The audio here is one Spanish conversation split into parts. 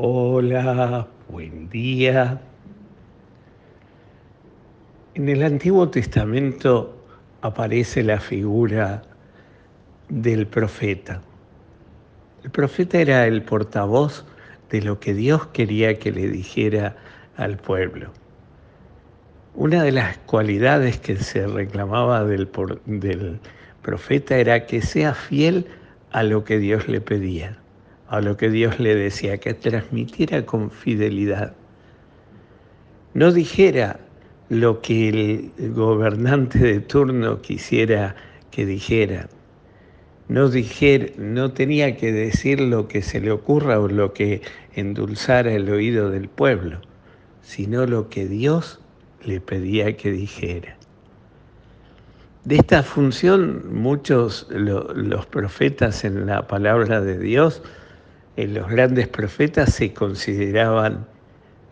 Hola, buen día. En el Antiguo Testamento aparece la figura del profeta. El profeta era el portavoz de lo que Dios quería que le dijera al pueblo. Una de las cualidades que se reclamaba del, profeta era que sea fiel a lo que Dios le pedía a lo que Dios le decía, que transmitiera con fidelidad. No dijera lo que el gobernante de turno quisiera que dijera. No, dijera, no tenía que decir lo que se le ocurra o lo que endulzara el oído del pueblo, sino lo que Dios le pedía que dijera. De esta función muchos los profetas en la palabra de Dios los grandes profetas se consideraban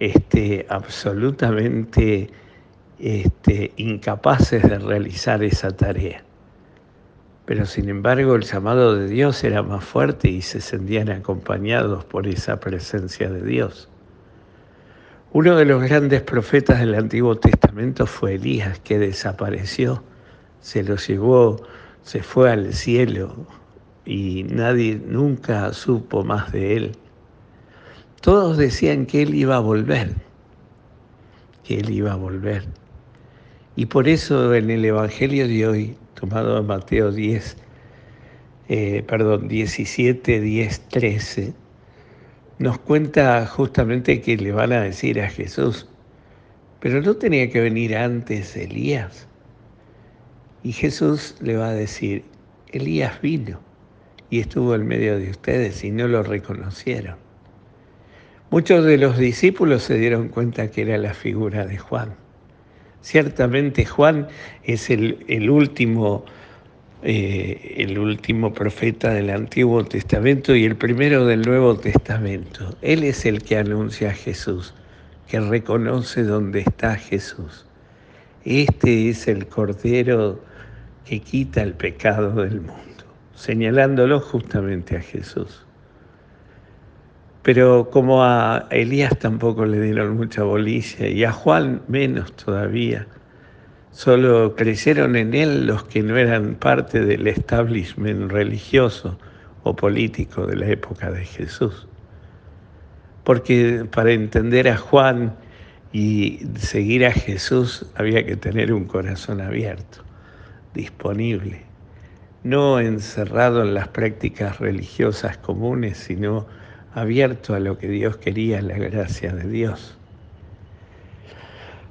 este, absolutamente este, incapaces de realizar esa tarea. Pero sin embargo el llamado de Dios era más fuerte y se sentían acompañados por esa presencia de Dios. Uno de los grandes profetas del Antiguo Testamento fue Elías, que desapareció, se lo llevó, se fue al cielo, y nadie nunca supo más de él. Todos decían que él iba a volver, que él iba a volver. Y por eso en el Evangelio de hoy, tomado de Mateo 10, eh, perdón, 17, 10, 13, nos cuenta justamente que le van a decir a Jesús, pero no tenía que venir antes Elías. Y Jesús le va a decir, Elías vino y estuvo en medio de ustedes y no lo reconocieron. Muchos de los discípulos se dieron cuenta que era la figura de Juan. Ciertamente Juan es el, último, eh, el último profeta del Antiguo Testamento y el primero del Nuevo Testamento. Él es el que anuncia a Jesús, que reconoce dónde está Jesús. Este es el Cordero que quita el pecado del mundo señalándolo justamente a Jesús. Pero como a Elías tampoco le dieron mucha bolilla y a Juan menos todavía, solo creyeron en él los que no eran parte del establishment religioso o político de la época de Jesús. Porque para entender a Juan y seguir a Jesús había que tener un corazón abierto, disponible no encerrado en las prácticas religiosas comunes, sino abierto a lo que Dios quería, la gracia de Dios.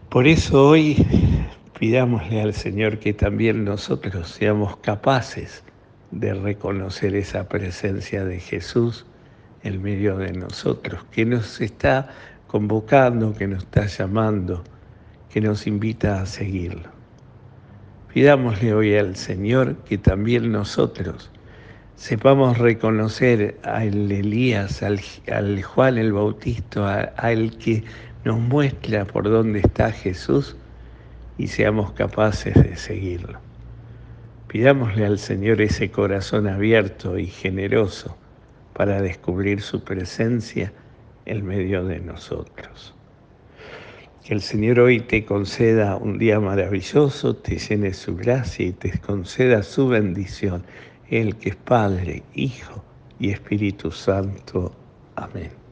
Por eso hoy pidámosle al Señor que también nosotros seamos capaces de reconocer esa presencia de Jesús en medio de nosotros, que nos está convocando, que nos está llamando, que nos invita a seguirlo. Pidámosle hoy al Señor que también nosotros sepamos reconocer al Elías, al, Juan el Bautista, al que nos muestra por dónde está Jesús y seamos capaces de seguirlo. Pidámosle al Señor ese corazón abierto y generoso para descubrir su presencia en medio de nosotros. Que el Señor hoy te conceda un día maravilloso, te llene su gracia y te conceda su bendición, el que es Padre, Hijo y Espíritu Santo. Amén.